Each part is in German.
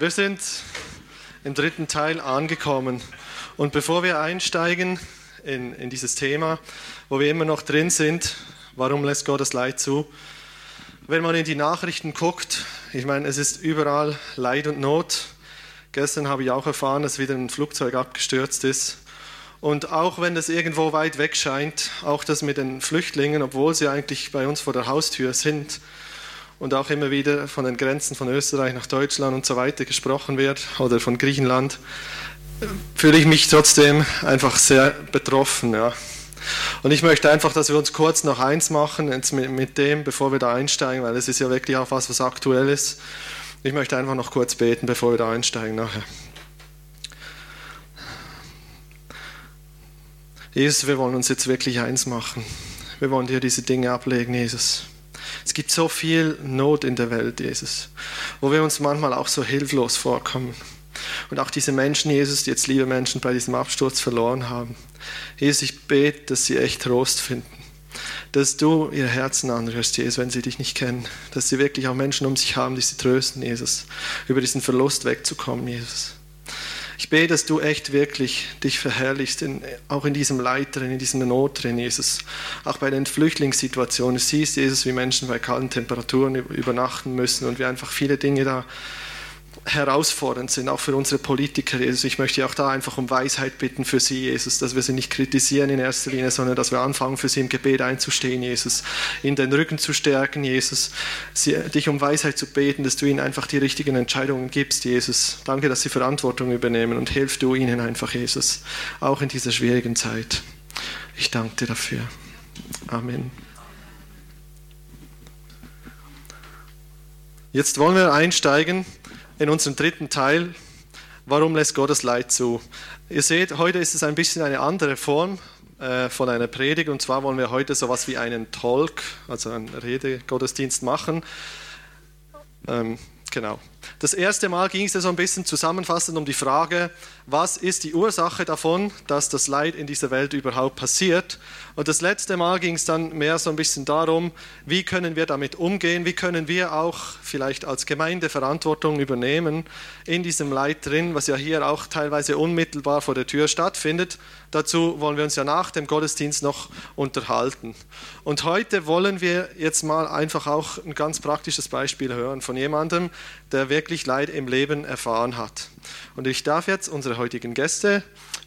Wir sind im dritten Teil angekommen. Und bevor wir einsteigen in, in dieses Thema, wo wir immer noch drin sind, warum lässt Gott das Leid zu? Wenn man in die Nachrichten guckt, ich meine, es ist überall Leid und Not. Gestern habe ich auch erfahren, dass wieder ein Flugzeug abgestürzt ist. Und auch wenn das irgendwo weit weg scheint, auch das mit den Flüchtlingen, obwohl sie eigentlich bei uns vor der Haustür sind, und auch immer wieder von den Grenzen von Österreich nach Deutschland und so weiter gesprochen wird oder von Griechenland, fühle ich mich trotzdem einfach sehr betroffen. Ja. Und ich möchte einfach, dass wir uns kurz noch eins machen mit, mit dem, bevor wir da einsteigen, weil es ist ja wirklich auch was, was aktuell ist. Ich möchte einfach noch kurz beten, bevor wir da einsteigen nachher. Jesus, wir wollen uns jetzt wirklich eins machen. Wir wollen dir diese Dinge ablegen, Jesus. Es gibt so viel Not in der Welt, Jesus, wo wir uns manchmal auch so hilflos vorkommen. Und auch diese Menschen, Jesus, die jetzt liebe Menschen bei diesem Absturz verloren haben. Jesus, ich bete, dass sie echt Trost finden. Dass du ihr Herzen anrührst, Jesus, wenn sie dich nicht kennen. Dass sie wirklich auch Menschen um sich haben, die sie trösten, Jesus. Über diesen Verlust wegzukommen, Jesus. Ich bete, dass du echt wirklich dich verherrlichst, in, auch in diesem Leid drin, in diesem Not drin, Jesus. Auch bei den Flüchtlingssituationen siehst, Jesus, wie Menschen bei kalten Temperaturen übernachten müssen und wie einfach viele Dinge da herausfordernd sind, auch für unsere Politiker, Jesus. Ich möchte auch da einfach um Weisheit bitten für sie, Jesus, dass wir sie nicht kritisieren in erster Linie, sondern dass wir anfangen, für sie im Gebet einzustehen, Jesus, ihnen den Rücken zu stärken, Jesus, sie, dich um Weisheit zu beten, dass du ihnen einfach die richtigen Entscheidungen gibst, Jesus. Danke, dass sie Verantwortung übernehmen und hilf du ihnen einfach, Jesus, auch in dieser schwierigen Zeit. Ich danke dir dafür. Amen. Jetzt wollen wir einsteigen in unserem dritten Teil, warum lässt Gott das Leid zu? Ihr seht, heute ist es ein bisschen eine andere Form äh, von einer Predigt und zwar wollen wir heute so etwas wie einen Talk, also einen Redegottesdienst machen. Ähm, genau. Das erste Mal ging es ja so ein bisschen zusammenfassend um die Frage, was ist die Ursache davon, dass das Leid in dieser Welt überhaupt passiert und das letzte Mal ging es dann mehr so ein bisschen darum, wie können wir damit umgehen, wie können wir auch vielleicht als Gemeinde Verantwortung übernehmen in diesem Leid drin, was ja hier auch teilweise unmittelbar vor der Tür stattfindet. Dazu wollen wir uns ja nach dem Gottesdienst noch unterhalten. Und heute wollen wir jetzt mal einfach auch ein ganz praktisches Beispiel hören von jemandem, der wirklich Leid im Leben erfahren hat. Und ich darf jetzt unsere heutigen Gäste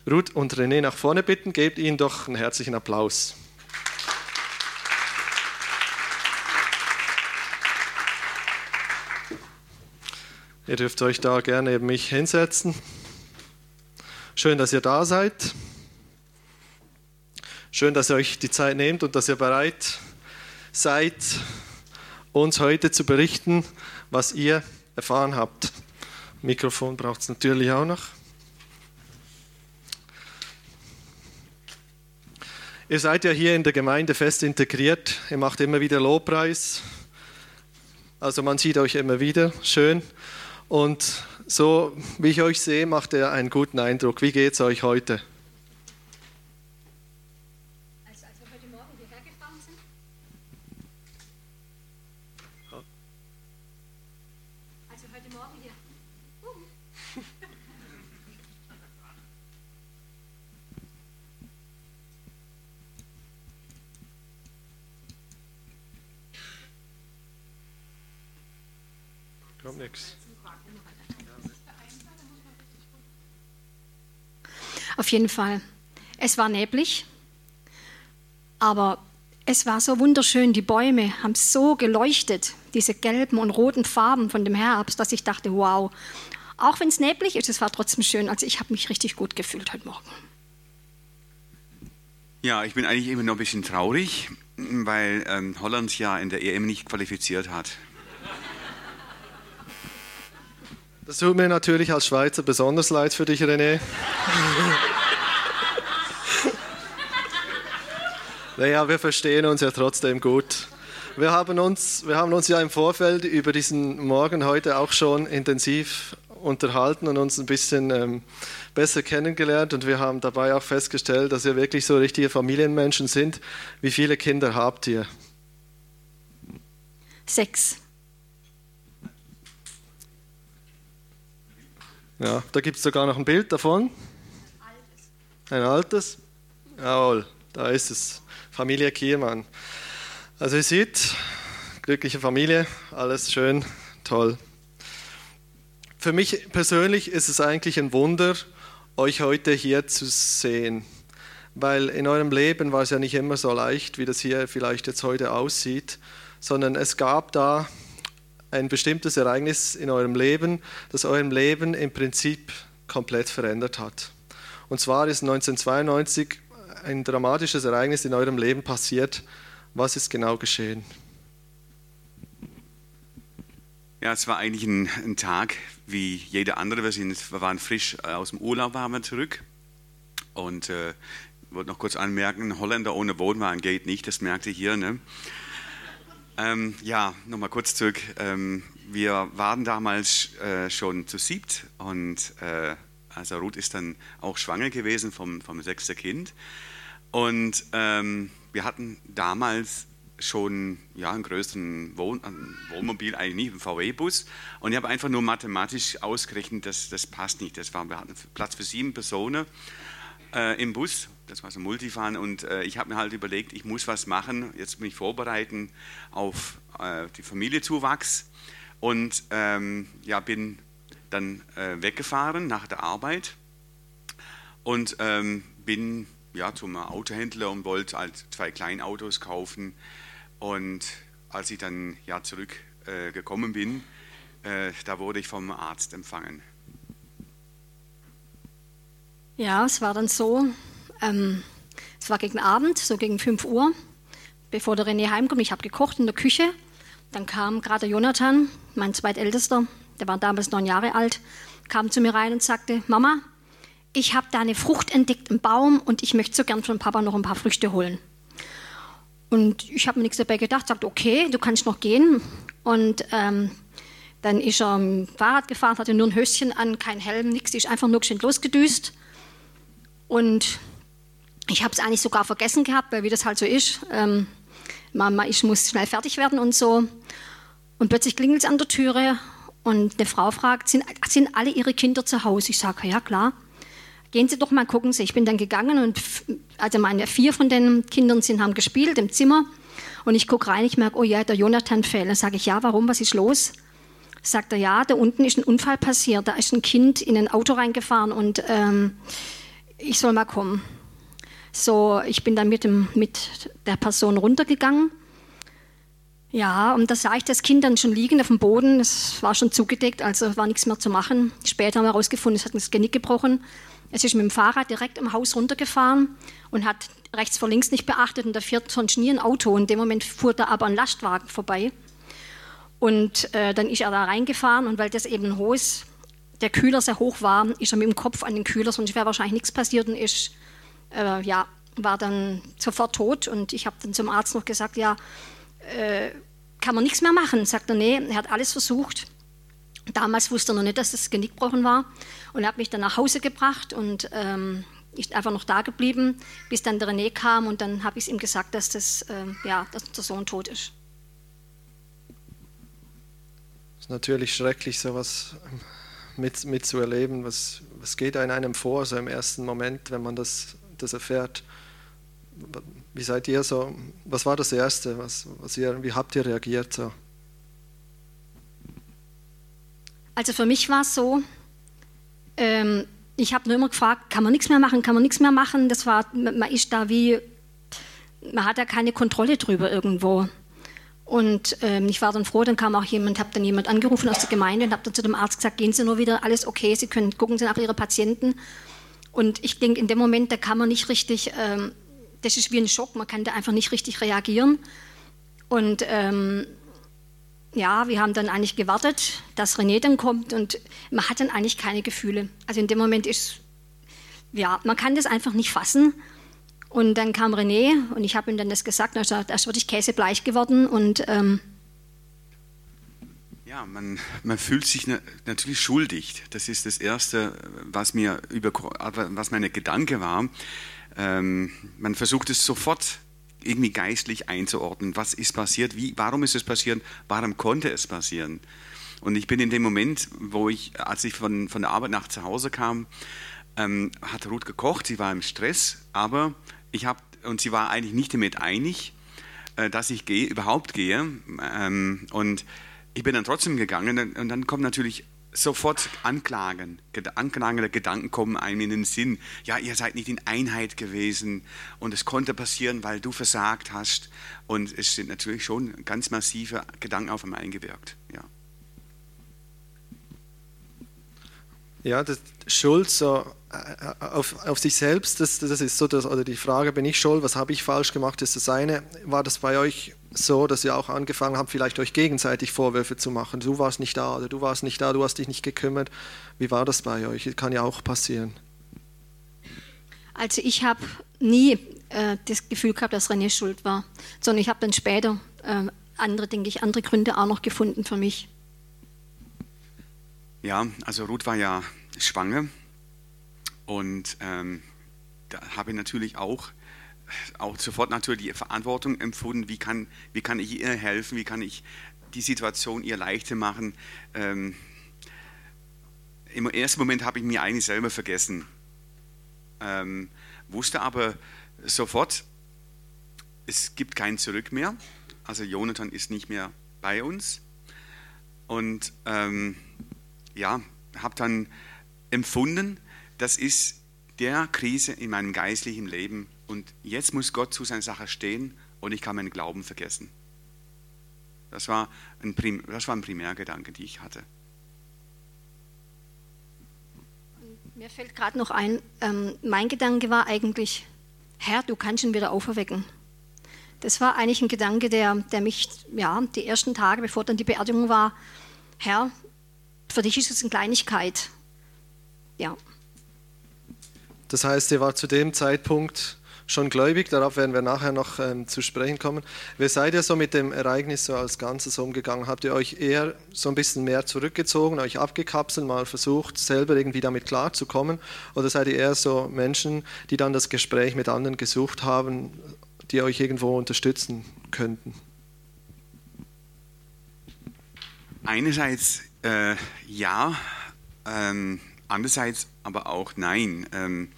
Ruth und René nach vorne bitten. Gebt ihnen doch einen herzlichen Applaus. Ihr dürft euch da gerne neben mich hinsetzen. Schön, dass ihr da seid. Schön, dass ihr euch die Zeit nehmt und dass ihr bereit seid, uns heute zu berichten, was ihr erfahren habt. Mikrofon braucht es natürlich auch noch. Ihr seid ja hier in der Gemeinde fest integriert. Ihr macht immer wieder Lobpreis. Also man sieht euch immer wieder. Schön. Und so wie ich euch sehe, macht ihr einen guten Eindruck. Wie geht es euch heute? Kommt nichts. Auf jeden Fall. Es war neblig, aber es war so wunderschön. Die Bäume haben so geleuchtet, diese gelben und roten Farben von dem Herbst, dass ich dachte, wow. Auch wenn es neblig ist, es war trotzdem schön. Also ich habe mich richtig gut gefühlt heute Morgen. Ja, ich bin eigentlich immer noch ein bisschen traurig, weil ähm, Holland ja in der EM nicht qualifiziert hat. Das tut mir natürlich als Schweizer besonders leid für dich, René. naja, wir verstehen uns ja trotzdem gut. Wir haben, uns, wir haben uns ja im Vorfeld über diesen Morgen heute auch schon intensiv unterhalten und uns ein bisschen ähm, besser kennengelernt und wir haben dabei auch festgestellt, dass ihr wirklich so richtige Familienmenschen sind. Wie viele Kinder habt ihr? Sechs. Ja, da gibt es sogar noch ein Bild davon. Ein altes. Jawohl, da ist es. Familie Kiermann. Also ihr seht, glückliche Familie, alles schön, toll. Für mich persönlich ist es eigentlich ein Wunder, euch heute hier zu sehen. Weil in eurem Leben war es ja nicht immer so leicht, wie das hier vielleicht jetzt heute aussieht, sondern es gab da ein bestimmtes Ereignis in eurem Leben, das eurem Leben im Prinzip komplett verändert hat. Und zwar ist 1992 ein dramatisches Ereignis in eurem Leben passiert. Was ist genau geschehen? Ja, es war eigentlich ein, ein Tag wie jeder andere. Wir, sind, wir waren frisch äh, aus dem Urlaub, waren wir zurück. Und äh, wollte noch kurz anmerken, Holländer ohne Wohnwagen geht nicht, das merkte ich hier. Ne? Ähm, ja, nochmal kurz zurück. Ähm, wir waren damals äh, schon zu siebt und äh, also Ruth ist dann auch schwanger gewesen vom, vom sechsten Kind. Und ähm, wir hatten damals schon ja, einen größeren Wohn ein Wohnmobil, eigentlich nicht, einen VW-Bus. Und ich habe einfach nur mathematisch ausgerechnet, dass das passt nicht. Das war, wir hatten Platz für sieben Personen äh, im Bus. Das war so Multifahren. Und äh, ich habe mir halt überlegt, ich muss was machen, jetzt mich vorbereiten auf äh, die Familienzuwachs und ähm, ja, bin dann äh, weggefahren nach der Arbeit. Und ähm, bin ja, zum Autohändler und wollte halt zwei Kleinautos kaufen und als ich dann ja zurückgekommen äh, bin, äh, da wurde ich vom Arzt empfangen. Ja, es war dann so, ähm, es war gegen Abend, so gegen 5 Uhr, bevor der René heimkommt. Ich habe gekocht in der Küche. Dann kam gerade Jonathan, mein zweitältester, der war damals neun Jahre alt, kam zu mir rein und sagte, Mama, ich habe da eine Frucht entdeckt im Baum und ich möchte so gern von Papa noch ein paar Früchte holen. Und ich habe mir nichts dabei gedacht, sagte, okay, du kannst noch gehen. Und ähm, dann ist er am Fahrrad gefahren, hatte nur ein Höschen an, kein Helm, nichts, ist einfach nur schön losgedüst. Und ich habe es eigentlich sogar vergessen gehabt, weil wie das halt so ist, ähm, Mama, ich muss schnell fertig werden und so. Und plötzlich klingelt es an der Türe und eine Frau fragt, sind, sind alle Ihre Kinder zu Hause? Ich sage, ja klar. Gehen Sie doch mal, gucken Sie. Ich bin dann gegangen und also meine vier von den Kindern sind, haben gespielt im Zimmer. Und ich gucke rein, ich merke, oh ja, der Jonathan fehlt. Dann sage ich, ja, warum, was ist los? Sagt er, ja, da unten ist ein Unfall passiert. Da ist ein Kind in ein Auto reingefahren und ähm, ich soll mal kommen. So, ich bin dann mit, dem, mit der Person runtergegangen. Ja, und da sah ich das Kind dann schon liegen auf dem Boden. Es war schon zugedeckt, also war nichts mehr zu machen. Später haben wir herausgefunden, es hat das Genick gebrochen. Es ist mit dem Fahrrad direkt am Haus runtergefahren und hat rechts vor links nicht beachtet und da fährt sonst nie ein Auto. In dem Moment fuhr da aber ein Lastwagen vorbei. Und äh, dann ist er da reingefahren und weil das eben ein hohes, der Kühler sehr hoch war, ist er mit dem Kopf an den Kühler, sonst wäre wahrscheinlich nichts passiert und ist äh, ja, war dann sofort tot und ich habe dann zum Arzt noch gesagt, ja, äh, kann man nichts mehr machen. Sagt er, nee, er hat alles versucht. Damals wusste er noch nicht, dass das Genick gebrochen war und er hat mich dann nach Hause gebracht und ähm, ich einfach noch da geblieben, bis dann der René kam und dann habe ich ihm gesagt, dass, das, äh, ja, dass der Sohn tot ist. Es ist natürlich schrecklich, sowas mit, mitzuerleben. Was, was geht in einem vor, so im ersten Moment, wenn man das das erfährt. Wie seid ihr so? Was war das Erste? Was, was ihr, wie habt ihr reagiert so? Also für mich war es so, ähm, ich habe nur immer gefragt, kann man nichts mehr machen, kann man nichts mehr machen. Das war, man ist da wie, man hat ja keine Kontrolle drüber irgendwo. Und ähm, ich war dann froh, dann kam auch jemand, habe dann jemand angerufen aus der Gemeinde und habe dann zu dem Arzt gesagt, gehen Sie nur wieder, alles okay, Sie können gucken Sie nach Ihre Patienten. Und ich denke, in dem Moment, da kann man nicht richtig, ähm, das ist wie ein Schock, man kann da einfach nicht richtig reagieren. Und ähm, ja, wir haben dann eigentlich gewartet, dass René dann kommt und man hat dann eigentlich keine Gefühle. Also in dem Moment ist, ja, man kann das einfach nicht fassen. Und dann kam René und ich habe ihm dann das gesagt, und er sagt, erst wirklich käsebleich geworden und ähm, ja, man, man fühlt sich natürlich schuldig. Das ist das Erste, was mir über, was meine Gedanke war. Ähm, man versucht es sofort irgendwie geistlich einzuordnen. Was ist passiert? Wie, warum ist es passiert? Warum konnte es passieren? Und ich bin in dem Moment, wo ich, als ich von, von der Arbeit nach zu Hause kam, ähm, hat Ruth gekocht, sie war im Stress, aber ich habe, und sie war eigentlich nicht damit einig, äh, dass ich gehe, überhaupt gehe. Ähm, und ich bin dann trotzdem gegangen und dann kommt natürlich sofort Anklagen, anklagende Gedanken kommen einem in den Sinn. Ja, ihr seid nicht in Einheit gewesen und es konnte passieren, weil du versagt hast. Und es sind natürlich schon ganz massive Gedanken auf einmal eingewirkt. Ja. Das Schuld so äh, auf, auf sich selbst, das, das ist so, das, oder die Frage, bin ich schuld, was habe ich falsch gemacht, ist das eine. War das bei euch so, dass ihr auch angefangen habt, vielleicht euch gegenseitig Vorwürfe zu machen? Du warst nicht da oder du warst nicht da, du hast dich nicht gekümmert. Wie war das bei euch? Das kann ja auch passieren. Also ich habe nie äh, das Gefühl gehabt, dass René schuld war, sondern ich habe dann später äh, andere, denke ich, andere Gründe auch noch gefunden für mich. Ja, also Ruth war ja schwanger und ähm, da habe ich natürlich auch, auch sofort natürlich die Verantwortung empfunden, wie kann, wie kann ich ihr helfen, wie kann ich die Situation ihr leichter machen. Ähm, Im ersten Moment habe ich mir eigentlich selber vergessen, ähm, wusste aber sofort, es gibt kein Zurück mehr. Also Jonathan ist nicht mehr bei uns. Und ähm, ja, habe dann empfunden, das ist der Krise in meinem geistlichen Leben und jetzt muss Gott zu seiner Sache stehen und ich kann meinen Glauben vergessen. Das war ein, Prim das war ein Primärgedanke, den ich hatte. Mir fällt gerade noch ein, ähm, mein Gedanke war eigentlich, Herr, du kannst ihn wieder auferwecken. Das war eigentlich ein Gedanke, der, der mich, ja, die ersten Tage, bevor dann die Beerdigung war, Herr, für dich ist es eine Kleinigkeit. Ja. Das heißt, ihr war zu dem Zeitpunkt schon gläubig, darauf werden wir nachher noch ähm, zu sprechen kommen. Wie seid ihr so mit dem Ereignis so als Ganzes umgegangen? Habt ihr euch eher so ein bisschen mehr zurückgezogen, euch abgekapselt, mal versucht, selber irgendwie damit klarzukommen? Oder seid ihr eher so Menschen, die dann das Gespräch mit anderen gesucht haben, die euch irgendwo unterstützen könnten? Einerseits äh, ja, ähm, andererseits aber auch nein. Ähm,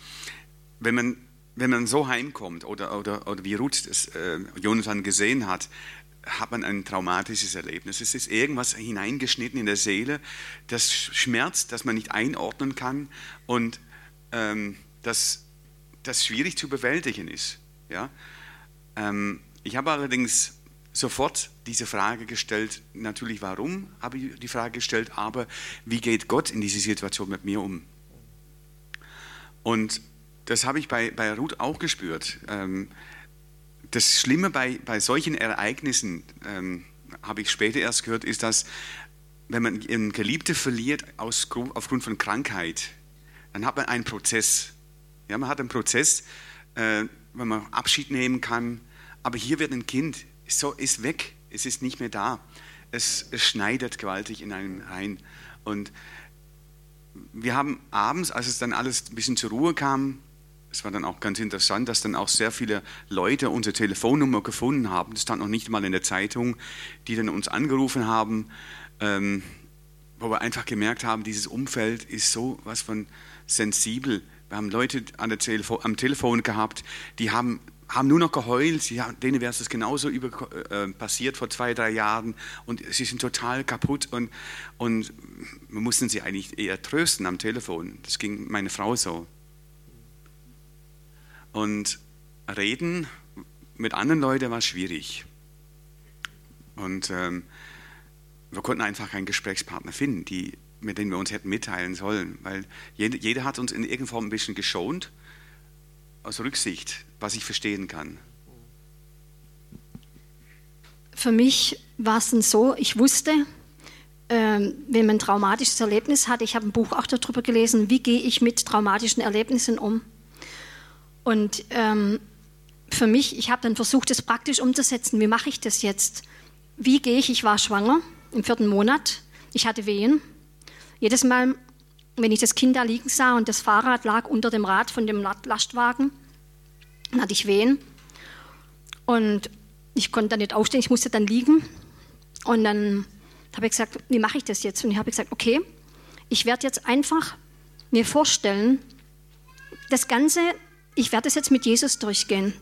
wenn, man, wenn man so heimkommt oder, oder, oder wie Ruth es, äh, Jonathan gesehen hat, hat man ein traumatisches Erlebnis. Es ist irgendwas hineingeschnitten in der Seele, das schmerzt, das man nicht einordnen kann und ähm, das, das schwierig zu bewältigen ist. Ja? Ähm, ich habe allerdings sofort diese Frage gestellt, natürlich warum habe ich die Frage gestellt, aber wie geht Gott in diese Situation mit mir um? Und das habe ich bei, bei Ruth auch gespürt. Ähm, das Schlimme bei, bei solchen Ereignissen, ähm, habe ich später erst gehört, ist, dass wenn man einen Geliebte verliert aus, aufgrund von Krankheit, dann hat man einen Prozess. Ja, man hat einen Prozess, äh, wenn man Abschied nehmen kann. Aber hier wird ein Kind so ist weg, es ist nicht mehr da. Es, es schneidet gewaltig in einem rein. Und wir haben abends, als es dann alles ein bisschen zur Ruhe kam, es war dann auch ganz interessant, dass dann auch sehr viele Leute unsere Telefonnummer gefunden haben, das stand noch nicht mal in der Zeitung, die dann uns angerufen haben, ähm, wo wir einfach gemerkt haben, dieses Umfeld ist so was von sensibel. Wir haben Leute Telefo am Telefon gehabt, die haben haben nur noch geheult, sie, denen wäre es genauso über, äh, passiert vor zwei, drei Jahren und sie sind total kaputt und, und wir mussten sie eigentlich eher trösten am Telefon. Das ging meine Frau so. Und reden mit anderen Leuten war schwierig. Und ähm, wir konnten einfach keinen Gesprächspartner finden, die, mit denen wir uns hätten mitteilen sollen, weil jeder, jeder hat uns in irgendeiner Form ein bisschen geschont aus Rücksicht, was ich verstehen kann? Für mich war es dann so, ich wusste, ähm, wenn man ein traumatisches Erlebnis hat, ich habe ein Buch auch darüber gelesen, wie gehe ich mit traumatischen Erlebnissen um. Und ähm, für mich, ich habe dann versucht, das praktisch umzusetzen. Wie mache ich das jetzt? Wie gehe ich? Ich war schwanger im vierten Monat. Ich hatte Wehen. Jedes Mal wenn ich das Kind da liegen sah und das Fahrrad lag unter dem Rad von dem Lastwagen, dann hatte ich Wehen. Und ich konnte dann nicht aufstehen, ich musste dann liegen. Und dann Da habe ich gesagt, wie mache ich das jetzt? Und ich habe gesagt, okay, ich werde jetzt einfach mir vorstellen, das Ganze, ich werde es jetzt mit Jesus durchgehen.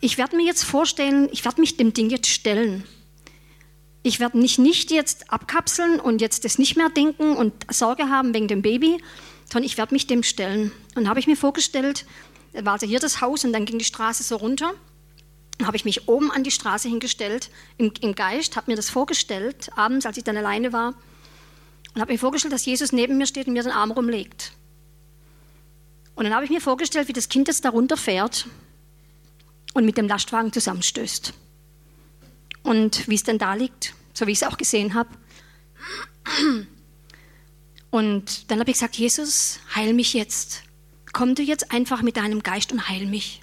Ich werde mir jetzt vorstellen, ich werde mich dem Ding jetzt stellen. Ich werde mich nicht jetzt abkapseln und jetzt das nicht mehr denken und Sorge haben wegen dem Baby, sondern ich werde mich dem stellen. Und habe ich mir vorgestellt, war also hier das Haus und dann ging die Straße so runter. Dann habe ich mich oben an die Straße hingestellt, im, im Geist, habe mir das vorgestellt, abends, als ich dann alleine war, und habe mir vorgestellt, dass Jesus neben mir steht und mir den Arm rumlegt. Und dann habe ich mir vorgestellt, wie das Kind jetzt da runterfährt und mit dem Lastwagen zusammenstößt. Und wie es dann da liegt, so wie ich es auch gesehen habe. Und dann habe ich gesagt, Jesus, heil mich jetzt. Komm du jetzt einfach mit deinem Geist und heil mich.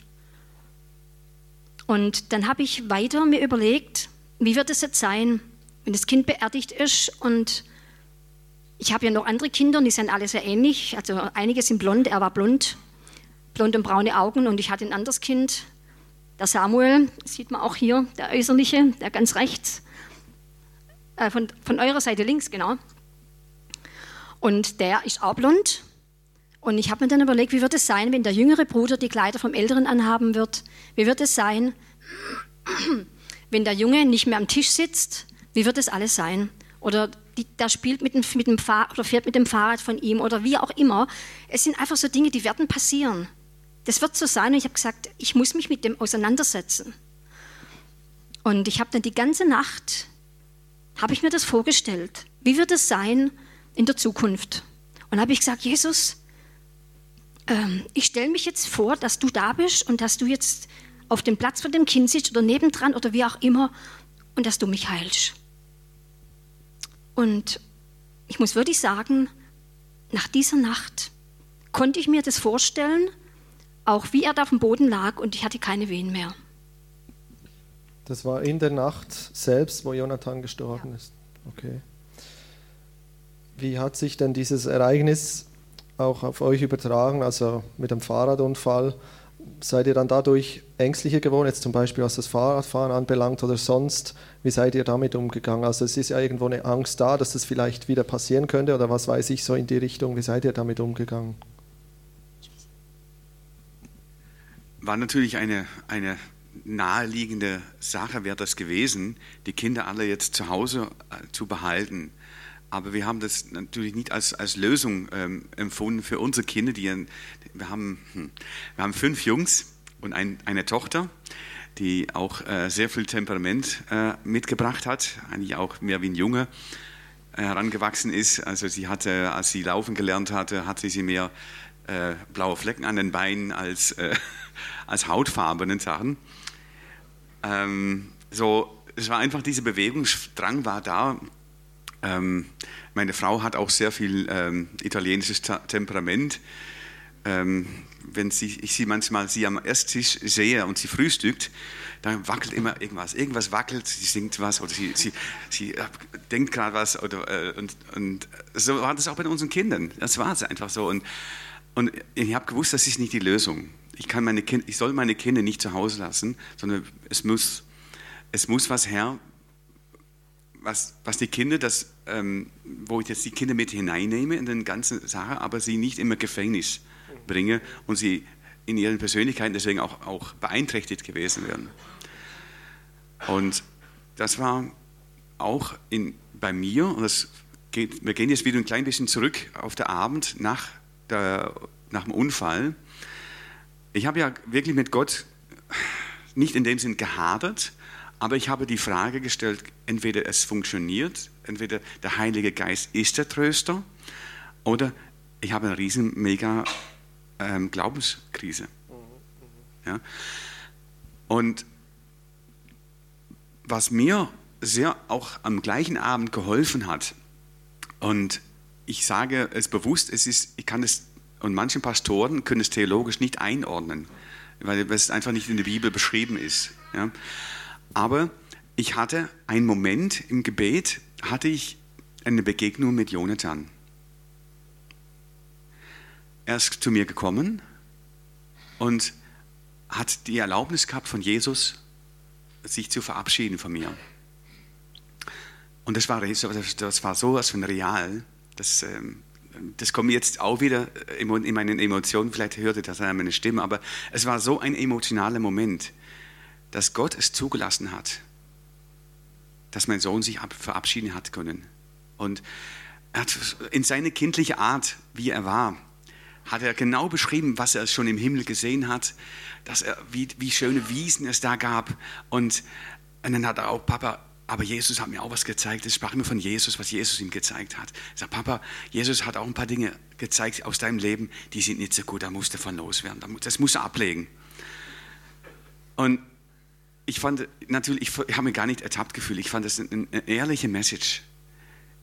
Und dann habe ich weiter mir überlegt, wie wird es jetzt sein, wenn das Kind beerdigt ist und ich habe ja noch andere Kinder und die sind alle sehr ähnlich. Also einige sind blond, er war blond, blond und braune Augen und ich hatte ein anderes Kind, der Samuel, sieht man auch hier, der äußerliche, der ganz rechts, äh, von, von eurer Seite links, genau. Und der ist auch blond. Und ich habe mir dann überlegt, wie wird es sein, wenn der jüngere Bruder die Kleider vom Älteren anhaben wird? Wie wird es sein, wenn der Junge nicht mehr am Tisch sitzt? Wie wird es alles sein? Oder die, der spielt mit dem, mit dem Fahr oder fährt mit dem Fahrrad von ihm oder wie auch immer. Es sind einfach so Dinge, die werden passieren. Das wird so sein. Und ich habe gesagt, ich muss mich mit dem auseinandersetzen. Und ich habe dann die ganze Nacht, habe ich mir das vorgestellt. Wie wird es sein in der Zukunft? Und habe ich gesagt, Jesus, ähm, ich stelle mich jetzt vor, dass du da bist und dass du jetzt auf dem Platz von dem Kind sitzt oder nebendran oder wie auch immer und dass du mich heilst. Und ich muss wirklich sagen, nach dieser Nacht konnte ich mir das vorstellen, auch wie er da auf dem Boden lag und ich hatte keine Wehen mehr. Das war in der Nacht selbst, wo Jonathan gestorben ja. ist. Okay. Wie hat sich denn dieses Ereignis auch auf euch übertragen, also mit dem Fahrradunfall? seid ihr dann dadurch ängstlicher geworden, jetzt zum Beispiel was das Fahrradfahren anbelangt oder sonst? Wie seid ihr damit umgegangen? Also es ist ja irgendwo eine Angst da, dass das vielleicht wieder passieren könnte oder was weiß ich so in die Richtung. Wie seid ihr damit umgegangen? War natürlich eine, eine naheliegende Sache, wäre das gewesen, die Kinder alle jetzt zu Hause äh, zu behalten. Aber wir haben das natürlich nicht als, als Lösung ähm, empfunden für unsere Kinder. Die, wir, haben, hm, wir haben fünf Jungs und ein, eine Tochter, die auch äh, sehr viel Temperament äh, mitgebracht hat, eigentlich auch mehr wie ein Junge äh, herangewachsen ist. Also sie hatte, als sie laufen gelernt hatte, hatte sie mehr äh, blaue Flecken an den Beinen als, äh, als hautfarbenen Sachen. Ähm, so, es war einfach dieser Bewegungsdrang war da ähm, meine Frau hat auch sehr viel ähm, italienisches Temperament. Ähm, wenn sie, ich sie manchmal sie am Esstisch sehe und sie frühstückt, dann wackelt immer irgendwas. Irgendwas wackelt, sie singt was oder sie, sie, sie äh, denkt gerade was. Oder, äh, und, und so war das auch bei unseren Kindern. Das war es einfach so. Und, und ich habe gewusst, das ist nicht die Lösung. Ich, kann meine kind, ich soll meine Kinder nicht zu Hause lassen, sondern es muss, es muss was her, was, was die Kinder, das, ähm, wo ich jetzt die Kinder mit hineinnehme in die ganze Sache, aber sie nicht immer Gefängnis bringe und sie in ihren Persönlichkeiten deswegen auch, auch beeinträchtigt gewesen wären. Und das war auch in, bei mir, und das geht, wir gehen jetzt wieder ein klein bisschen zurück auf den Abend nach, der, nach dem Unfall. Ich habe ja wirklich mit Gott nicht in dem Sinn gehadert, aber ich habe die Frage gestellt, entweder es funktioniert, entweder der Heilige Geist ist der Tröster oder ich habe eine riesen mega ähm, Glaubenskrise. Ja? Und was mir sehr auch am gleichen Abend geholfen hat, und ich sage es bewusst, es ist, ich kann es, und manche Pastoren können es theologisch nicht einordnen, weil es einfach nicht in der Bibel beschrieben ist. Ja? Aber ich hatte einen Moment im Gebet, hatte ich eine Begegnung mit Jonathan. Er ist zu mir gekommen und hat die Erlaubnis gehabt von Jesus, sich zu verabschieden von mir. Und das war, das war sowas von real. Das, ähm, das kommt jetzt auch wieder in meinen Emotionen, vielleicht hört ihr das an meiner Stimme, aber es war so ein emotionaler Moment, dass Gott es zugelassen hat, dass mein Sohn sich verabschieden hat können. Und er hat in seine kindliche Art, wie er war, hat er genau beschrieben, was er schon im Himmel gesehen hat, dass er, wie, wie schöne Wiesen es da gab. Und, und dann hat er auch, Papa, aber Jesus hat mir auch was gezeigt. Es sprach immer von Jesus, was Jesus ihm gezeigt hat. Er sagt, Papa, Jesus hat auch ein paar Dinge gezeigt aus deinem Leben, die sind nicht so gut, da musst du von loswerden. Das musst du ablegen. Und ich fand natürlich, ich, habe mich gar nicht ertappt gefühlt. Ich fand das eine, eine ehrliche Message,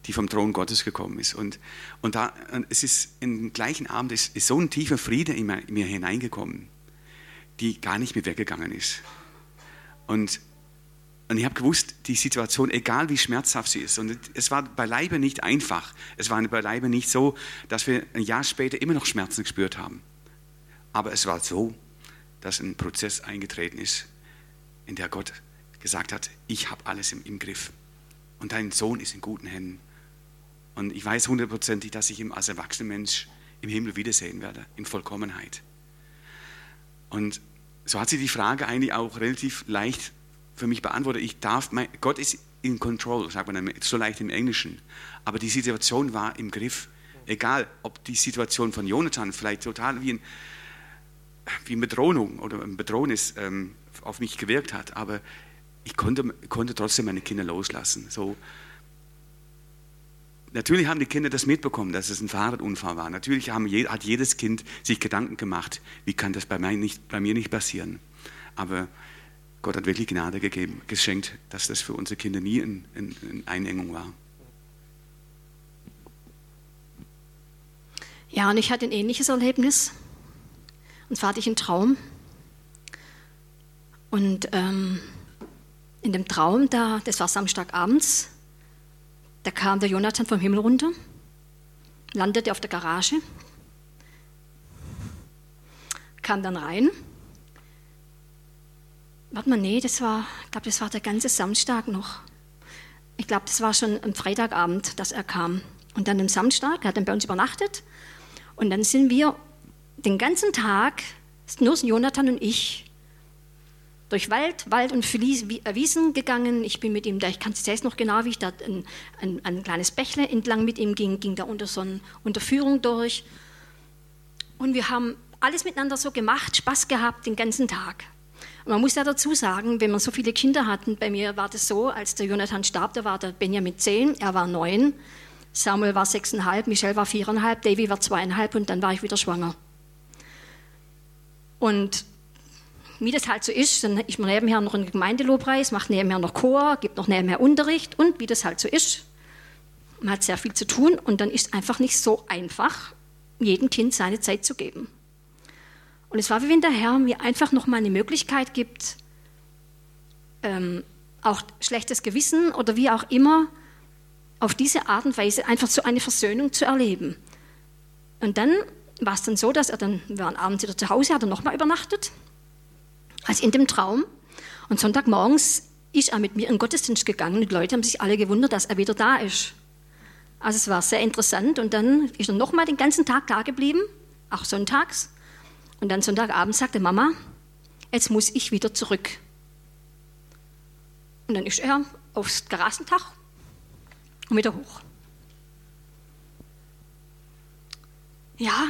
die vom Thron Gottes gekommen ist. Und, und, da, es ist im gleichen Abend ist, ist so ein tiefer Friede in mir, in mir hineingekommen, die gar nicht mehr weggegangen ist. Und und ich habe gewusst, die Situation, egal wie schmerzhaft sie ist, und es war beileibe nicht einfach. Es war beileibe nicht so, dass wir ein Jahr später immer noch Schmerzen gespürt haben. Aber es war so, dass ein Prozess eingetreten ist, in der Gott gesagt hat, ich habe alles im, im, Griff. Und dein Sohn ist in guten Händen. Und ich weiß hundertprozentig, dass ich ihn als erwachsener Mensch im Himmel wiedersehen werde, in Vollkommenheit. Und so hat sie die Frage eigentlich auch relativ leicht für mich beantwortet, ich darf, mein, Gott ist in control, sagt man so leicht im Englischen. Aber die Situation war im Griff. Egal, ob die Situation von Jonathan vielleicht total wie, ein, wie eine Bedrohung oder ein Bedrohnis ähm, auf mich gewirkt hat, aber ich konnte, konnte trotzdem meine Kinder loslassen. So, Natürlich haben die Kinder das mitbekommen, dass es ein Fahrradunfall war. Natürlich haben, hat jedes Kind sich Gedanken gemacht, wie kann das bei mir nicht, bei mir nicht passieren. Aber Gott hat wirklich Gnade gegeben, geschenkt, dass das für unsere Kinder nie eine Einengung war. Ja, und ich hatte ein ähnliches Erlebnis. Und zwar hatte ich einen Traum. Und ähm, in dem Traum, da, das war Samstagabends, da kam der Jonathan vom Himmel runter, landete auf der Garage, kam dann rein Warte mal, nee, das war, ich glaube, das war der ganze Samstag noch. Ich glaube, das war schon am Freitagabend, dass er kam. Und dann am Samstag, er hat dann bei uns übernachtet. Und dann sind wir den ganzen Tag, nur Jonathan und ich, durch Wald, Wald und äh, Wiesen gegangen. Ich bin mit ihm da, ich kann es noch genau, wie ich da ein, ein, ein, kleines Bächle entlang mit ihm ging, ging da unter so einer Unterführung durch. Und wir haben alles miteinander so gemacht, Spaß gehabt den ganzen Tag. Und man muss ja dazu sagen, wenn man so viele Kinder hatten, bei mir war das so, als der Jonathan starb, da war der Benjamin zehn, er war neun, Samuel war sechseinhalb, Michelle war viereinhalb, Davy war zweieinhalb und dann war ich wieder schwanger. Und wie das halt so ist, dann ist man nebenher noch einen Gemeindelobpreis, macht nebenher noch Chor, gibt noch nebenher Unterricht und wie das halt so ist, man hat sehr viel zu tun und dann ist es einfach nicht so einfach, jedem Kind seine Zeit zu geben. Und es war wie wenn der Herr mir einfach nochmal eine Möglichkeit gibt, ähm, auch schlechtes Gewissen oder wie auch immer, auf diese Art und Weise einfach so eine Versöhnung zu erleben. Und dann war es dann so, dass er dann, wir waren abends wieder zu Hause, hat er nochmal übernachtet, als in dem Traum. Und Sonntagmorgens ist er mit mir in den Gottesdienst gegangen und die Leute haben sich alle gewundert, dass er wieder da ist. Also es war sehr interessant und dann ist er nochmal den ganzen Tag da geblieben, auch sonntags. Und dann Sonntagabend sagte Mama, jetzt muss ich wieder zurück. Und dann ist er aufs Garagendach und wieder hoch. Ja.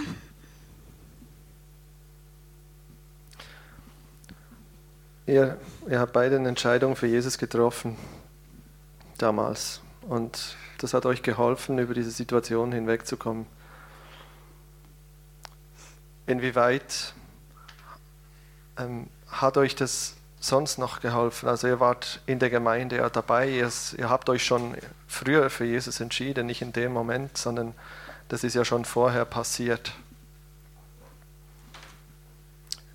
Ihr, ihr habt beide eine Entscheidung für Jesus getroffen, damals. Und das hat euch geholfen, über diese Situation hinwegzukommen. Inwieweit ähm, hat euch das sonst noch geholfen? Also ihr wart in der Gemeinde ja dabei, ihr, ihr habt euch schon früher für Jesus entschieden, nicht in dem Moment, sondern das ist ja schon vorher passiert.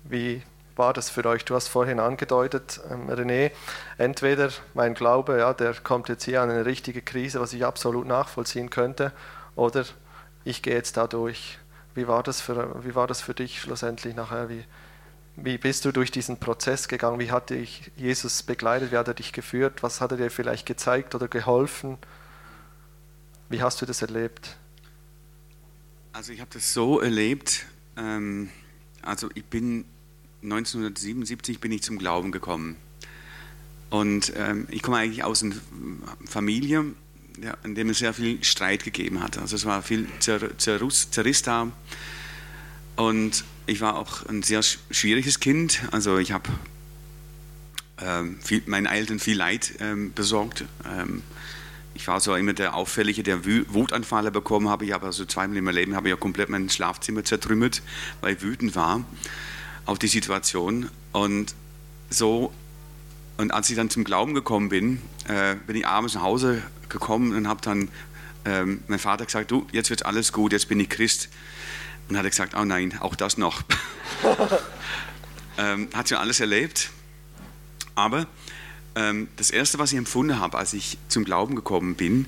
Wie war das für euch? Du hast vorhin angedeutet, ähm, René, entweder mein Glaube, ja, der kommt jetzt hier an eine richtige Krise, was ich absolut nachvollziehen könnte, oder ich gehe jetzt da durch. Wie war das für, wie war das für dich schlussendlich nachher? Wie, Wie bist du durch diesen Prozess gegangen? Wie hat dich Jesus begleitet? Wie hat er dich geführt? Was hat er dir vielleicht gezeigt oder geholfen? Wie hast du das erlebt? Also ich habe das so erlebt. Ähm, also ich bin 1977 bin ich zum Glauben gekommen. Und ähm, ich komme eigentlich aus einer Familie, ja, in der es sehr viel Streit gegeben hat. Also es war viel Zer Zerriss da. Und ich war auch ein sehr schwieriges Kind. Also ich habe ähm, meinen Eltern viel Leid ähm, besorgt. Ähm, ich war so immer der Auffällige, der Wutanfälle bekommen habe. Ich habe also zweimal in meinem Leben habe ich ja komplett mein Schlafzimmer zertrümmert, weil ich wütend war auf die Situation. Und so, und als ich dann zum Glauben gekommen bin, äh, bin ich abends nach Hause gekommen und habe dann ähm, mein Vater gesagt, du, jetzt wird alles gut, jetzt bin ich Christ. Und hat er gesagt, oh nein, auch das noch. ähm, hat schon alles erlebt. Aber ähm, das Erste, was ich empfunden habe, als ich zum Glauben gekommen bin,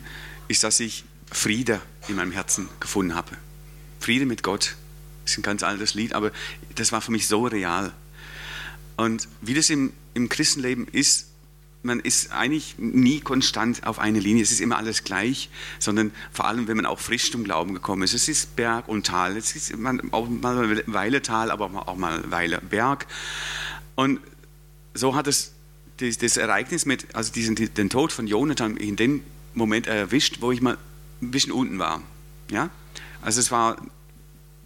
ist, dass ich Friede in meinem Herzen gefunden habe. Friede mit Gott. Das ist ein ganz altes Lied, aber das war für mich so real. Und wie das im, im Christenleben ist, man ist eigentlich nie konstant auf einer Linie. Es ist immer alles gleich, sondern vor allem, wenn man auch frisch zum Glauben gekommen ist. Es ist Berg und Tal. Es ist auch mal eine Weile Tal, aber auch mal eine Weile Berg. Und so hat es das, das Ereignis mit, also diesen, den Tod von Jonathan in dem Moment erwischt, wo ich mal ein bisschen unten war. Ja? Also es war,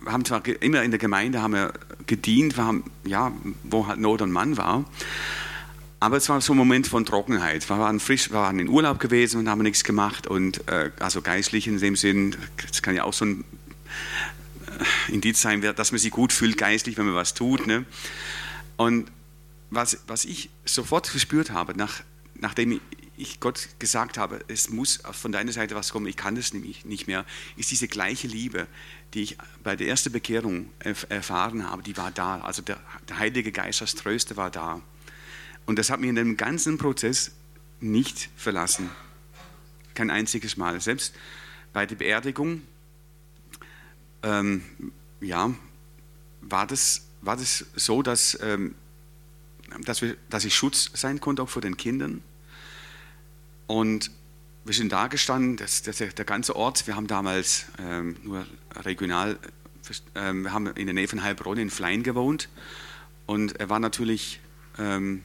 wir haben zwar immer in der Gemeinde haben wir gedient, wir haben, ja, wo halt Not und Mann war. Aber es war so ein Moment von Trockenheit. Wir waren frisch, wir waren in Urlaub gewesen und haben nichts gemacht. Und äh, also geistlich in dem Sinn, das kann ja auch so ein äh, Indiz sein, dass man sich gut fühlt geistlich, wenn man was tut. Ne? Und was, was ich sofort gespürt habe, nach, nachdem ich Gott gesagt habe, es muss von deiner Seite was kommen, ich kann das nämlich nicht mehr, ist diese gleiche Liebe, die ich bei der ersten Bekehrung erfahren habe, die war da. Also der, der Heilige Geist als Tröster war da. Und das hat mich in dem ganzen Prozess nicht verlassen. Kein einziges Mal. Selbst bei der Beerdigung, ähm, ja, war das, war das so, dass, ähm, dass, wir, dass ich Schutz sein konnte auch vor den Kindern. Und wir sind da gestanden, das, das, der ganze Ort, wir haben damals ähm, nur regional, ähm, wir haben in der Nähe von Heilbronn in Flein gewohnt. Und er war natürlich ähm,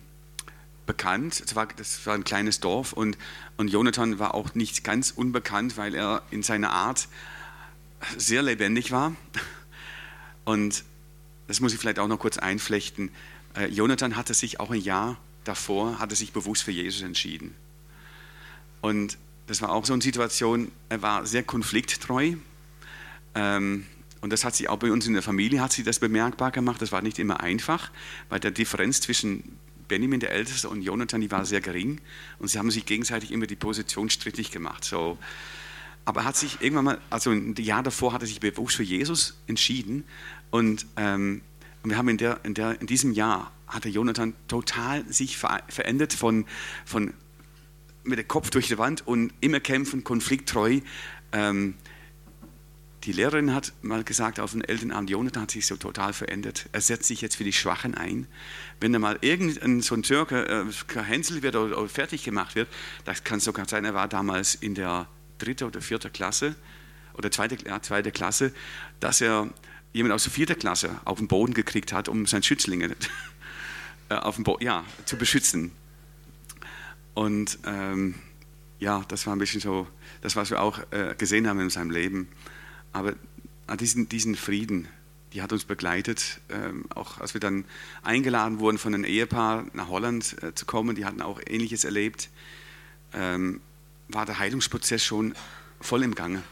bekannt. Das war, das war ein kleines Dorf und, und Jonathan war auch nicht ganz unbekannt, weil er in seiner Art sehr lebendig war. Und das muss ich vielleicht auch noch kurz einflechten. Äh, Jonathan hatte sich auch ein Jahr davor, hatte sich bewusst für Jesus entschieden. Und das war auch so eine Situation, er war sehr konflikttreu. Ähm, und das hat sich auch bei uns in der Familie hat sich das bemerkbar gemacht. Das war nicht immer einfach, weil der Differenz zwischen Benjamin, der Älteste, und Jonathan, die war sehr gering und sie haben sich gegenseitig immer die Position strittig gemacht. So. Aber er hat sich irgendwann mal, also ein Jahr davor hat er sich bewusst für Jesus entschieden und, ähm, wir haben in, der, in, der, in diesem Jahr hat der Jonathan total sich verändert von, von mit dem Kopf durch die Wand und immer kämpfen, konflikttreu. Ähm, die Lehrerin hat mal gesagt auf dem Elternabend, Jonathan hat sich so total verändert. Er setzt sich jetzt für die Schwachen ein. Wenn er mal irgendein so ein Türke äh, gehänselt wird oder, oder, fertig gemacht wird, das kann sogar sein, er war damals in der dritten oder vierten Klasse oder zweite, ja, zweite Klasse, dass er jemand aus der vierten Klasse auf den Boden gekriegt hat, um seine Schützlinge äh, auf den Boden, ja, zu beschützen. Und ähm, ja, das war ein bisschen so, das, was wir auch äh, gesehen haben in seinem Leben. Aber diesen, diesen Frieden, die hat uns begleitet, ähm, auch als wir dann eingeladen wurden von einem Ehepaar nach Holland äh, zu kommen, die hatten auch Ähnliches erlebt, ähm, war der Heilungsprozess schon voll im Gange.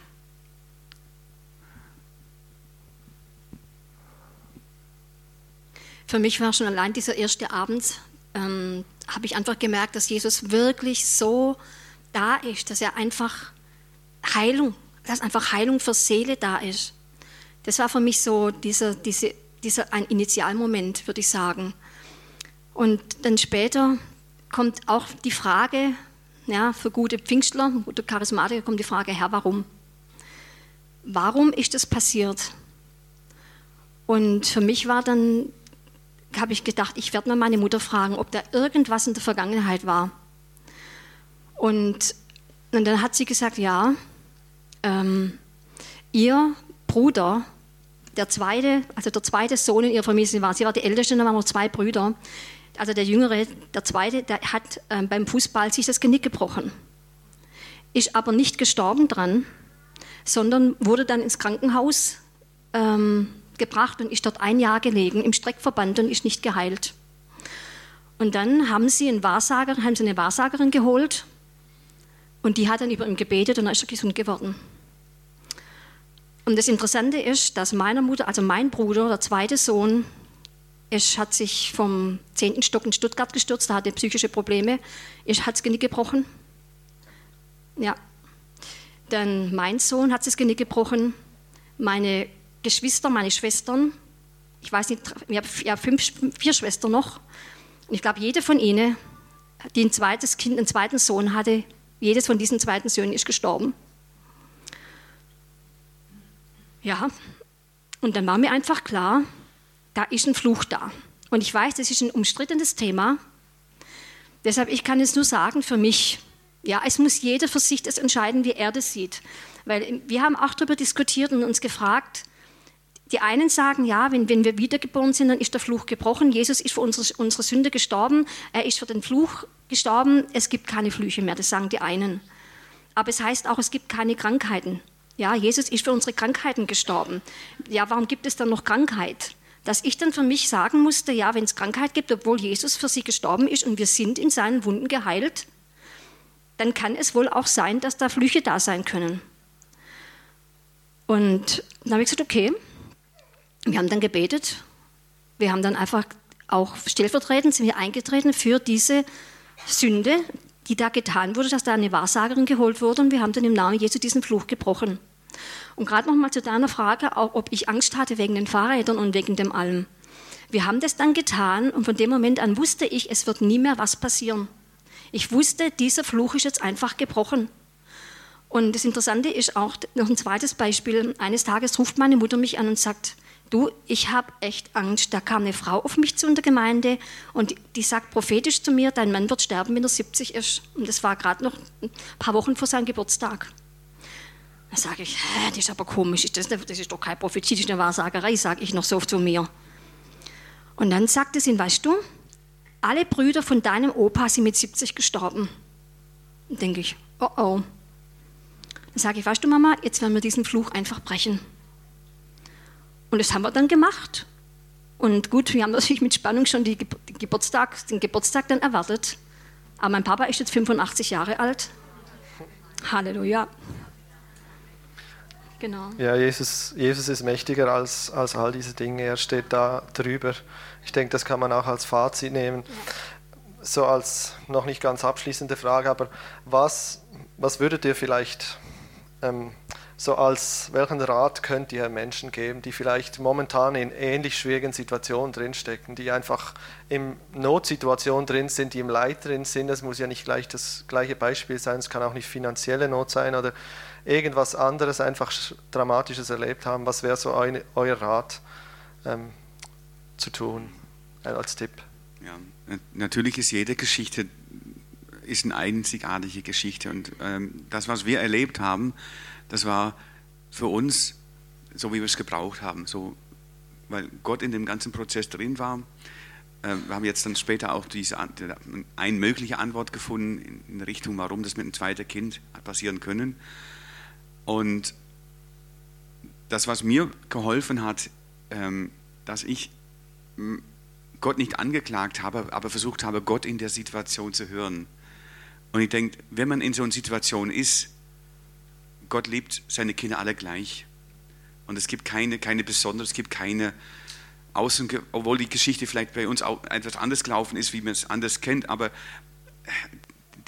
Für mich war schon allein dieser erste Abend, ähm, habe ich einfach gemerkt, dass Jesus wirklich so da ist, dass er einfach Heilung dass einfach Heilung für Seele da ist. Das war für mich so dieser, diese, dieser ein Initialmoment, würde ich sagen. Und dann später kommt auch die Frage, ja, für gute Pfingstler, gute Charismatiker kommt die Frage, Herr, warum? Warum ist das passiert? Und für mich war dann habe ich gedacht, ich werde mal meine Mutter fragen, ob da irgendwas in der Vergangenheit war. Und, und dann hat sie gesagt, ja, ähm, ihr Bruder, der zweite, also der zweite Sohn in ihrer Familie war, sie war die älteste, dann waren noch zwei Brüder. Also der jüngere, der zweite, der hat ähm, beim Fußball sich das Genick gebrochen. Ist aber nicht gestorben dran, sondern wurde dann ins Krankenhaus ähm, gebracht und ist dort ein Jahr gelegen im Streckverband und ist nicht geheilt. Und dann haben sie, einen Wahrsager, haben sie eine Wahrsagerin geholt und die hat dann über ihn gebetet und dann ist er gesund geworden. Und das Interessante ist, dass meiner Mutter, also mein Bruder, der zweite Sohn, ist, hat sich vom zehnten Stock in Stuttgart gestürzt, da hatte psychische Probleme, ist, hat das Genick gebrochen. Ja. Dann mein Sohn hat das Genick gebrochen. Meine Geschwister, meine Schwestern, ich weiß nicht, ich habe fünf, vier Schwestern noch. Und ich glaube, jede von ihnen, die ein zweites Kind, einen zweiten Sohn hatte, jedes von diesen zweiten Söhnen ist gestorben. Ja, und dann war mir einfach klar, da ist ein Fluch da. Und ich weiß, das ist ein umstrittenes Thema. Deshalb, ich kann es nur sagen, für mich, ja, es muss jeder für sich das entscheiden, wie er das sieht. Weil wir haben auch darüber diskutiert und uns gefragt, die einen sagen, ja, wenn, wenn wir wiedergeboren sind, dann ist der Fluch gebrochen. Jesus ist für unsere, unsere Sünde gestorben. Er ist für den Fluch gestorben. Es gibt keine Flüche mehr, das sagen die einen. Aber es heißt auch, es gibt keine Krankheiten. Ja, Jesus ist für unsere Krankheiten gestorben. Ja, warum gibt es dann noch Krankheit? Dass ich dann für mich sagen musste, ja, wenn es Krankheit gibt, obwohl Jesus für sie gestorben ist und wir sind in seinen Wunden geheilt, dann kann es wohl auch sein, dass da Flüche da sein können. Und dann habe ich gesagt, okay, wir haben dann gebetet. Wir haben dann einfach auch stellvertretend sind wir eingetreten für diese Sünde, die da getan wurde, dass da eine Wahrsagerin geholt wurde und wir haben dann im Namen Jesu diesen Fluch gebrochen. Und gerade nochmal zu deiner Frage, auch ob ich Angst hatte wegen den Fahrrädern und wegen dem allem. Wir haben das dann getan und von dem Moment an wusste ich, es wird nie mehr was passieren. Ich wusste, dieser Fluch ist jetzt einfach gebrochen. Und das Interessante ist auch noch ein zweites Beispiel. Eines Tages ruft meine Mutter mich an und sagt, du, ich habe echt Angst. Da kam eine Frau auf mich zu in der Gemeinde und die sagt prophetisch zu mir, dein Mann wird sterben, wenn er 70 ist. Und das war gerade noch ein paar Wochen vor seinem Geburtstag. Da sage ich, hä, das ist aber komisch, das, das ist doch keine Prophetie, das ist eine Wahrsagerei, sage ich noch so zu mir. Und dann sagte sie, weißt du, alle Brüder von deinem Opa sind mit 70 gestorben. Denke ich, oh oh. Dann sage ich, weißt du Mama, jetzt werden wir diesen Fluch einfach brechen. Und das haben wir dann gemacht. Und gut, wir haben natürlich mit Spannung schon die Geburtstag, den Geburtstag dann erwartet. Aber mein Papa ist jetzt 85 Jahre alt. Halleluja. Genau. Ja, Jesus, Jesus ist mächtiger als, als all diese Dinge. Er steht da drüber. Ich denke, das kann man auch als Fazit nehmen. Ja. So als noch nicht ganz abschließende Frage, aber was, was würdet ihr vielleicht ähm, so als welchen Rat könnt ihr Menschen geben, die vielleicht momentan in ähnlich schwierigen Situationen drinstecken, die einfach in Notsituationen drin sind, die im Leid drin sind. Es muss ja nicht gleich das gleiche Beispiel sein, es kann auch nicht finanzielle Not sein oder irgendwas anderes, einfach Dramatisches erlebt haben. Was wäre so ein, euer Rat ähm, zu tun äh, als Tipp? Ja, natürlich ist jede Geschichte ist eine einzigartige Geschichte und ähm, das, was wir erlebt haben, das war für uns so, wie wir es gebraucht haben, so, weil Gott in dem ganzen Prozess drin war. Äh, wir haben jetzt dann später auch diese eine mögliche Antwort gefunden in Richtung, warum das mit einem zweiten Kind passieren können. Und das, was mir geholfen hat, ähm, dass ich Gott nicht angeklagt habe, aber versucht habe, Gott in der Situation zu hören. Und ich denke, wenn man in so einer Situation ist, Gott liebt seine Kinder alle gleich. Und es gibt keine, keine besondere, es gibt keine Außen, obwohl die Geschichte vielleicht bei uns auch etwas anders gelaufen ist, wie man es anders kennt, aber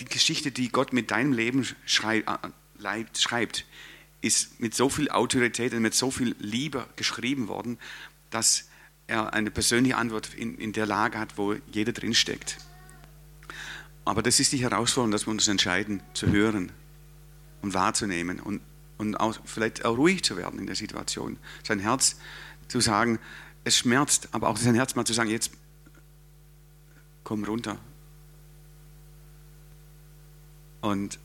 die Geschichte, die Gott mit deinem Leben schreibt, äh, schreibt ist mit so viel Autorität und mit so viel Liebe geschrieben worden, dass er eine persönliche Antwort in, in der Lage hat, wo jeder drinsteckt. Aber das ist die Herausforderung, dass wir uns entscheiden, zu hören und wahrzunehmen und, und auch vielleicht auch ruhig zu werden in der Situation. Sein Herz zu sagen, es schmerzt, aber auch sein Herz mal zu sagen, jetzt komm runter. Und,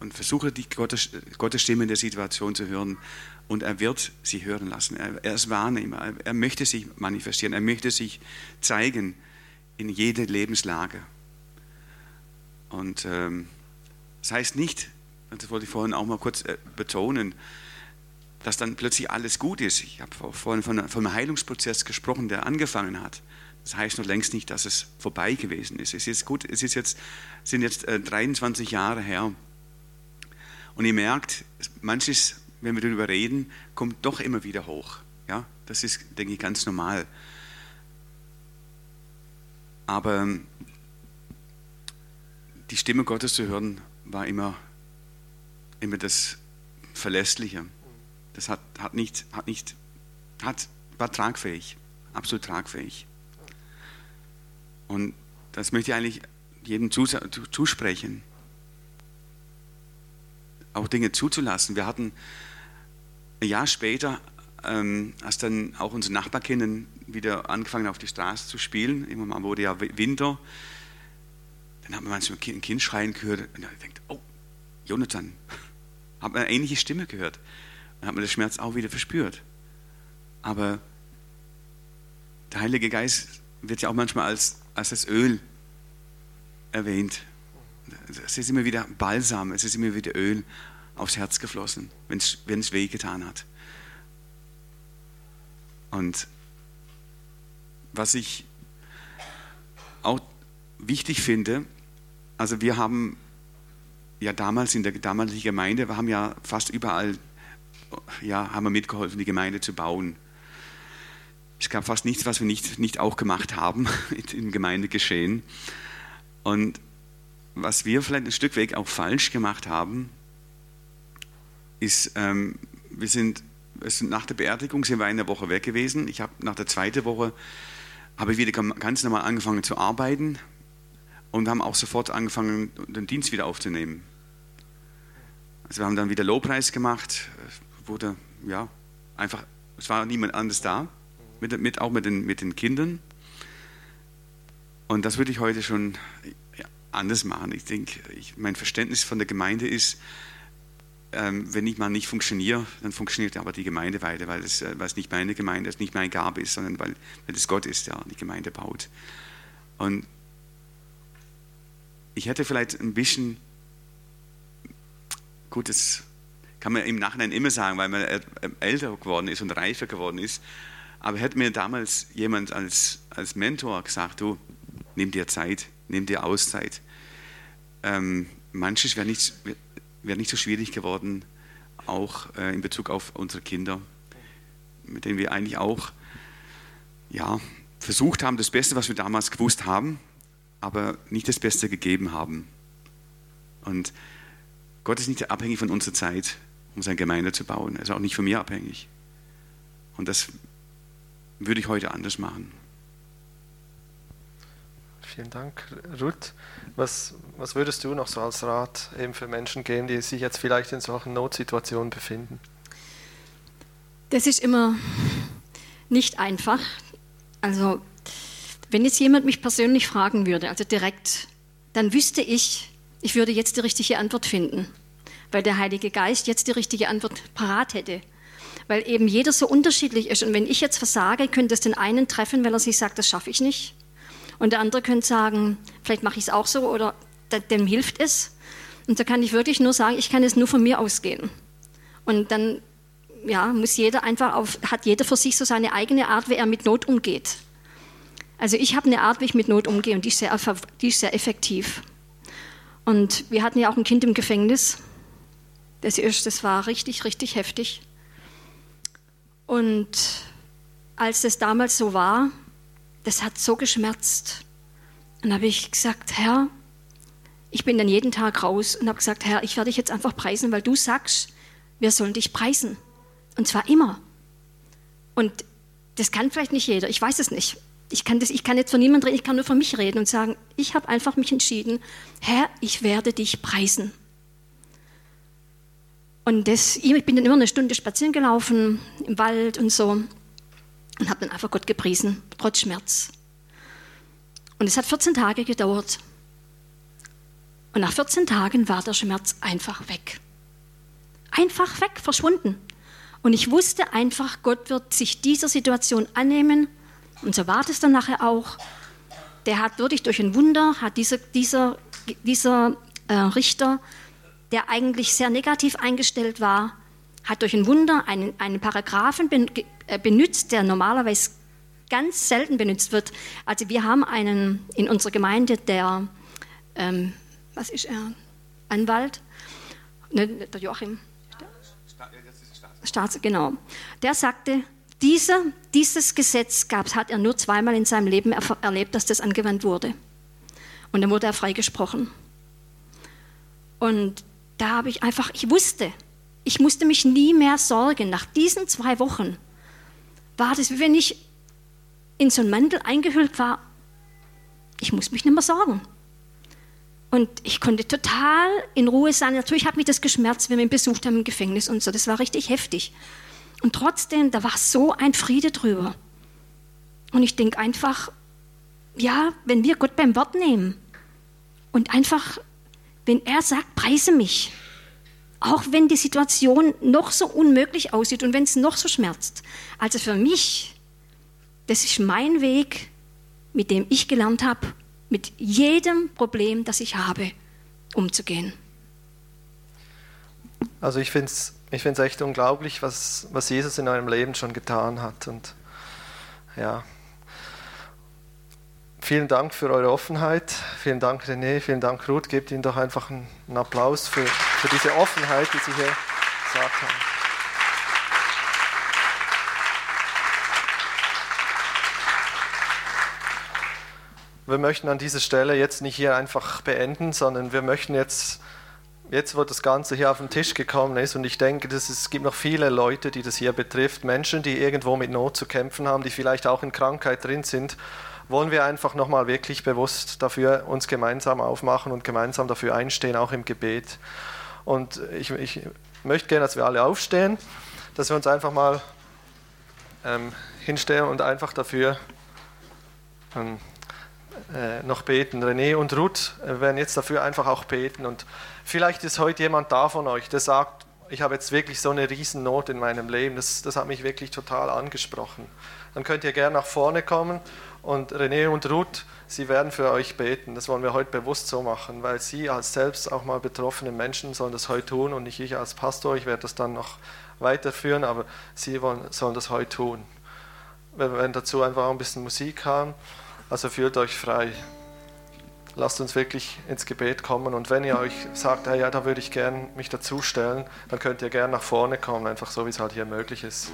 und versuche die Gottes, Gottes Stimme in der Situation zu hören. Und er wird sie hören lassen. Er, er ist Wahrnehmer. Er, möchte sich manifestieren. Er möchte sich zeigen in jede Lebenslage. Und ähm, das heißt nicht, das wollte ich vorhin auch mal kurz äh, betonen, dass dann plötzlich alles gut ist. Ich habe vorhin von, von einem Heilungsprozess gesprochen, der angefangen hat. Das heißt noch längst nicht, dass es vorbei gewesen ist. Es ist gut, es ist jetzt, sind jetzt äh, 23 Jahre her. Und ihr merkt, manches, wenn wir darüber reden, kommt doch immer wieder hoch. Ja, das ist, denke ich, ganz normal. Aber die Stimme Gottes zu hören, war immer, immer das Verlässliche. Das hat, hat nicht, hat nicht, hat, war tragfähig, absolut tragfähig. Und das möchte ich eigentlich jedem zusprechen. Auch Dinge zuzulassen. Wir hatten ein Jahr später, ähm, als dann auch unsere Nachbarkinder wieder angefangen auf die Straße zu spielen, immer mal wurde ja Winter, dann hat man manchmal ein Kind schreien gehört und dann denkt, oh, Jonathan, hat man eine ähnliche Stimme gehört. Dann hat man den Schmerz auch wieder verspürt. Aber der Heilige Geist wird ja auch manchmal als als das Öl erwähnt. Es ist immer wieder Balsam, es ist immer wieder Öl aufs Herz geflossen, wenn es, wenn es wehgetan hat. Und was ich auch wichtig finde, also wir haben ja damals in der damaligen Gemeinde, wir haben ja fast überall, ja, haben wir mitgeholfen, die Gemeinde zu bauen. Es gab fast nichts, was wir nicht, nicht auch gemacht haben im Gemeindegeschehen. Und was wir vielleicht ein Stück weit auch falsch gemacht haben, ist, ähm, wir sind, sind, nach der Beerdigung sind wir eine Woche weg gewesen. Ich habe nach der zweiten Woche habe ich wieder ganz normal angefangen zu arbeiten und haben auch sofort angefangen, den Dienst wieder aufzunehmen. Also wir haben dann wieder Lowpreis gemacht, wurde ja einfach, es war niemand anders da mit, mit, auch mit den, mit den Kindern. Und das würde ich heute schon anders machen. Ich denke, ich, mein Verständnis von der Gemeinde ist, ähm, wenn ich mal nicht funktioniere, dann funktioniert aber die Gemeinde weiter, weil es, äh, weil es nicht meine Gemeinde ist, nicht meine Gabe ist, sondern weil, weil es Gott ist, der die Gemeinde baut. Und ich hätte vielleicht ein bisschen, gut, das kann man im Nachhinein immer sagen, weil man älter geworden ist und reifer geworden ist, aber hätte mir damals jemand als, als Mentor gesagt, du, nimm dir Zeit, nimm dir Auszeit. Ähm, manches wäre nicht, wär nicht so schwierig geworden, auch äh, in Bezug auf unsere Kinder, mit denen wir eigentlich auch ja, versucht haben, das Beste, was wir damals gewusst haben, aber nicht das Beste gegeben haben. Und Gott ist nicht abhängig von unserer Zeit, um seine Gemeinde zu bauen. Er ist auch nicht von mir abhängig. Und das würde ich heute anders machen. Vielen Dank, Ruth. Was, was würdest du noch so als Rat eben für Menschen geben, die sich jetzt vielleicht in solchen Notsituationen befinden? Das ist immer nicht einfach. Also, wenn jetzt jemand mich persönlich fragen würde, also direkt, dann wüsste ich, ich würde jetzt die richtige Antwort finden, weil der Heilige Geist jetzt die richtige Antwort parat hätte weil eben jeder so unterschiedlich ist. Und wenn ich jetzt versage, könnte es den einen treffen, weil er sich sagt, das schaffe ich nicht. Und der andere könnte sagen, vielleicht mache ich es auch so oder dem hilft es. Und da kann ich wirklich nur sagen, ich kann es nur von mir ausgehen. Und dann ja, muss jeder einfach auf, hat jeder für sich so seine eigene Art, wie er mit Not umgeht. Also ich habe eine Art, wie ich mit Not umgehe und die ist sehr, die ist sehr effektiv. Und wir hatten ja auch ein Kind im Gefängnis. Das, ist, das war richtig, richtig heftig. Und als das damals so war, das hat so geschmerzt. Und da habe ich gesagt, Herr, ich bin dann jeden Tag raus und habe gesagt, Herr, ich werde dich jetzt einfach preisen, weil du sagst, wir sollen dich preisen. Und zwar immer. Und das kann vielleicht nicht jeder, ich weiß es nicht. Ich kann, das, ich kann jetzt von niemandem reden, ich kann nur von mich reden und sagen, ich habe einfach mich entschieden, Herr, ich werde dich preisen. Und das, ich bin dann immer eine Stunde spazieren gelaufen im Wald und so und habe dann einfach Gott gepriesen, trotz Schmerz. Und es hat 14 Tage gedauert. Und nach 14 Tagen war der Schmerz einfach weg. Einfach weg, verschwunden. Und ich wusste einfach, Gott wird sich dieser Situation annehmen. Und so war es dann nachher auch. Der hat wirklich durch ein Wunder, hat dieser, dieser, dieser äh, Richter, der eigentlich sehr negativ eingestellt war, hat durch ein Wunder einen, einen Paragraphen äh, benutzt, der normalerweise ganz selten benutzt wird. Also wir haben einen in unserer Gemeinde, der, ähm, was ist er, Anwalt, ne, der Joachim, Staats, genau, der sagte, diese, dieses Gesetz gab, hat er nur zweimal in seinem Leben erlebt, dass das angewandt wurde. Und dann wurde er freigesprochen. Und da habe ich einfach, ich wusste, ich musste mich nie mehr sorgen. Nach diesen zwei Wochen war das, wie wenn ich in so einen Mantel eingehüllt war. Ich muss mich nicht mehr sorgen. Und ich konnte total in Ruhe sein. Natürlich hat mich das geschmerzt, wenn wir ihn besucht haben im Gefängnis und so. Das war richtig heftig. Und trotzdem, da war so ein Friede drüber. Und ich denke einfach, ja, wenn wir Gott beim Wort nehmen und einfach, wenn er sagt, preise mich, auch wenn die Situation noch so unmöglich aussieht und wenn es noch so schmerzt. Also für mich, das ist mein Weg, mit dem ich gelernt habe, mit jedem Problem, das ich habe, umzugehen. Also ich finde es ich find's echt unglaublich, was, was Jesus in eurem Leben schon getan hat. Und ja, vielen Dank für eure Offenheit. Vielen Dank, René. Vielen Dank, Ruth. Gebt ihnen doch einfach einen, einen Applaus für, für diese Offenheit, die sie hier gesagt haben. Wir möchten an dieser Stelle jetzt nicht hier einfach beenden, sondern wir möchten jetzt, jetzt wo das Ganze hier auf den Tisch gekommen ist, und ich denke, dass es gibt noch viele Leute, die das hier betrifft, Menschen, die irgendwo mit Not zu kämpfen haben, die vielleicht auch in Krankheit drin sind wollen wir einfach nochmal wirklich bewusst dafür uns gemeinsam aufmachen und gemeinsam dafür einstehen, auch im Gebet. Und ich, ich möchte gerne, dass wir alle aufstehen, dass wir uns einfach mal ähm, hinstellen und einfach dafür ähm, äh, noch beten. René und Ruth werden jetzt dafür einfach auch beten. Und vielleicht ist heute jemand da von euch, der sagt, ich habe jetzt wirklich so eine Riesennot in meinem Leben, das, das hat mich wirklich total angesprochen. Dann könnt ihr gerne nach vorne kommen und René und Ruth, sie werden für euch beten. Das wollen wir heute bewusst so machen, weil sie als selbst auch mal betroffene Menschen sollen das heute tun und nicht ich als Pastor. Ich werde das dann noch weiterführen, aber sie wollen, sollen das heute tun. Wir werden dazu einfach ein bisschen Musik haben. Also fühlt euch frei. Lasst uns wirklich ins Gebet kommen und wenn ihr euch sagt, ja, da würde ich gerne mich dazustellen, dann könnt ihr gerne nach vorne kommen, einfach so wie es halt hier möglich ist.